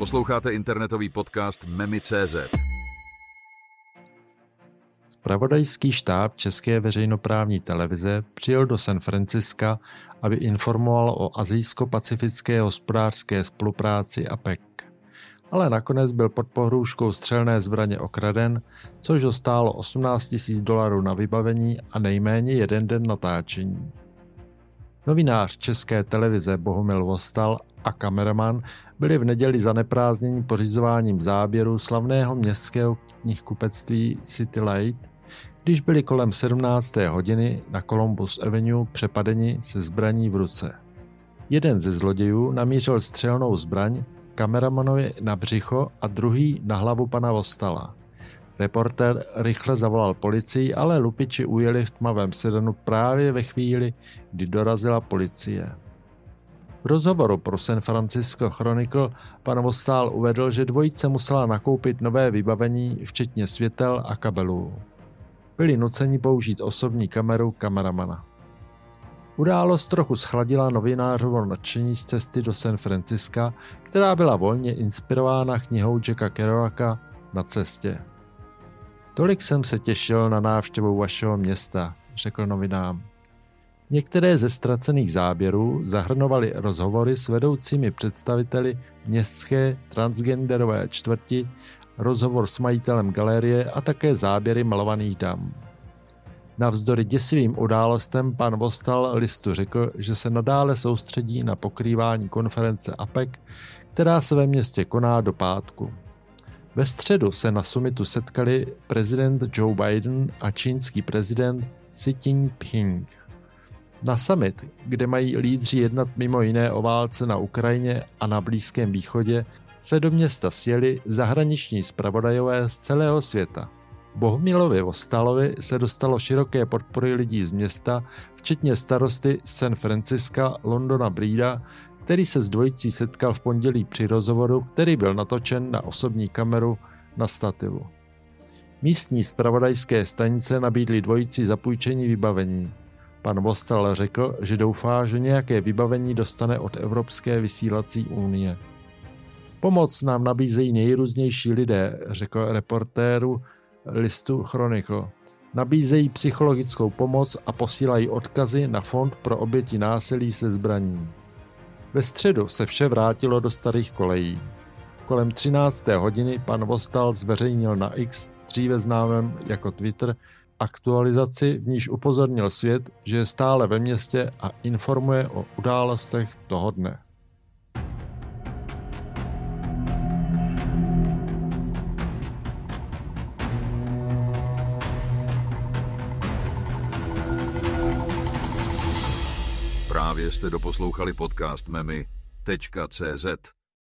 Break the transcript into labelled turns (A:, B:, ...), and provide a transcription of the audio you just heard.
A: Posloucháte internetový podcast Memi.cz.
B: Spravodajský štáb České veřejnoprávní televize přijel do San Franciska, aby informoval o azijsko-pacifické hospodářské spolupráci APEC. Ale nakonec byl pod pohrůžkou střelné zbraně okraden, což ho stálo 18 000 dolarů na vybavení a nejméně jeden den natáčení. Novinář České televize Bohumil Vostal a kameraman byli v neděli zaneprázdnění pořizováním záběru slavného městského knihkupectví City Light, když byli kolem 17. hodiny na Columbus Avenue přepadeni se zbraní v ruce. Jeden ze zlodějů namířil střelnou zbraň kameramanovi na břicho a druhý na hlavu pana Vostala. Reporter rychle zavolal policii, ale lupiči ujeli v tmavém sedanu právě ve chvíli, kdy dorazila policie. V rozhovoru pro San Francisco Chronicle pan Vostál uvedl, že dvojice musela nakoupit nové vybavení, včetně světel a kabelů. Byli nuceni použít osobní kameru kameramana. Událost trochu schladila novinářovo nadšení z cesty do San Francisca, která byla volně inspirována knihou Jacka Kerouaka Na cestě. Tolik jsem se těšil na návštěvu vašeho města, řekl novinám. Některé ze ztracených záběrů zahrnovaly rozhovory s vedoucími představiteli městské transgenderové čtvrti, rozhovor s majitelem galerie a také záběry malovaných dam. Navzdory děsivým událostem pan Vostal listu řekl, že se nadále soustředí na pokrývání konference APEC, která se ve městě koná do pátku. Ve středu se na summitu setkali prezident Joe Biden a čínský prezident Xi Jinping. Na summit, kde mají lídři jednat mimo jiné o válce na Ukrajině a na Blízkém východě, se do města sjeli zahraniční zpravodajové z celého světa. Bohumilovi Vostalovi se dostalo široké podpory lidí z města, včetně starosty San Francisca Londona Breda, který se s dvojicí setkal v pondělí při rozhovoru, který byl natočen na osobní kameru na stativu. Místní zpravodajské stanice nabídly dvojici zapůjčení vybavení. Pan Vostal řekl, že doufá, že nějaké vybavení dostane od Evropské vysílací unie. Pomoc nám nabízejí nejrůznější lidé, řekl reportéru listu Chronicle. Nabízejí psychologickou pomoc a posílají odkazy na Fond pro oběti násilí se zbraní. Ve středu se vše vrátilo do starých kolejí. Kolem 13. hodiny pan Vostal zveřejnil na X, dříve známém jako Twitter, aktualizaci, v níž upozornil svět, že je stále ve městě a informuje o událostech toho dne.
A: Právě jste doposlouchali podcast Memi.cz.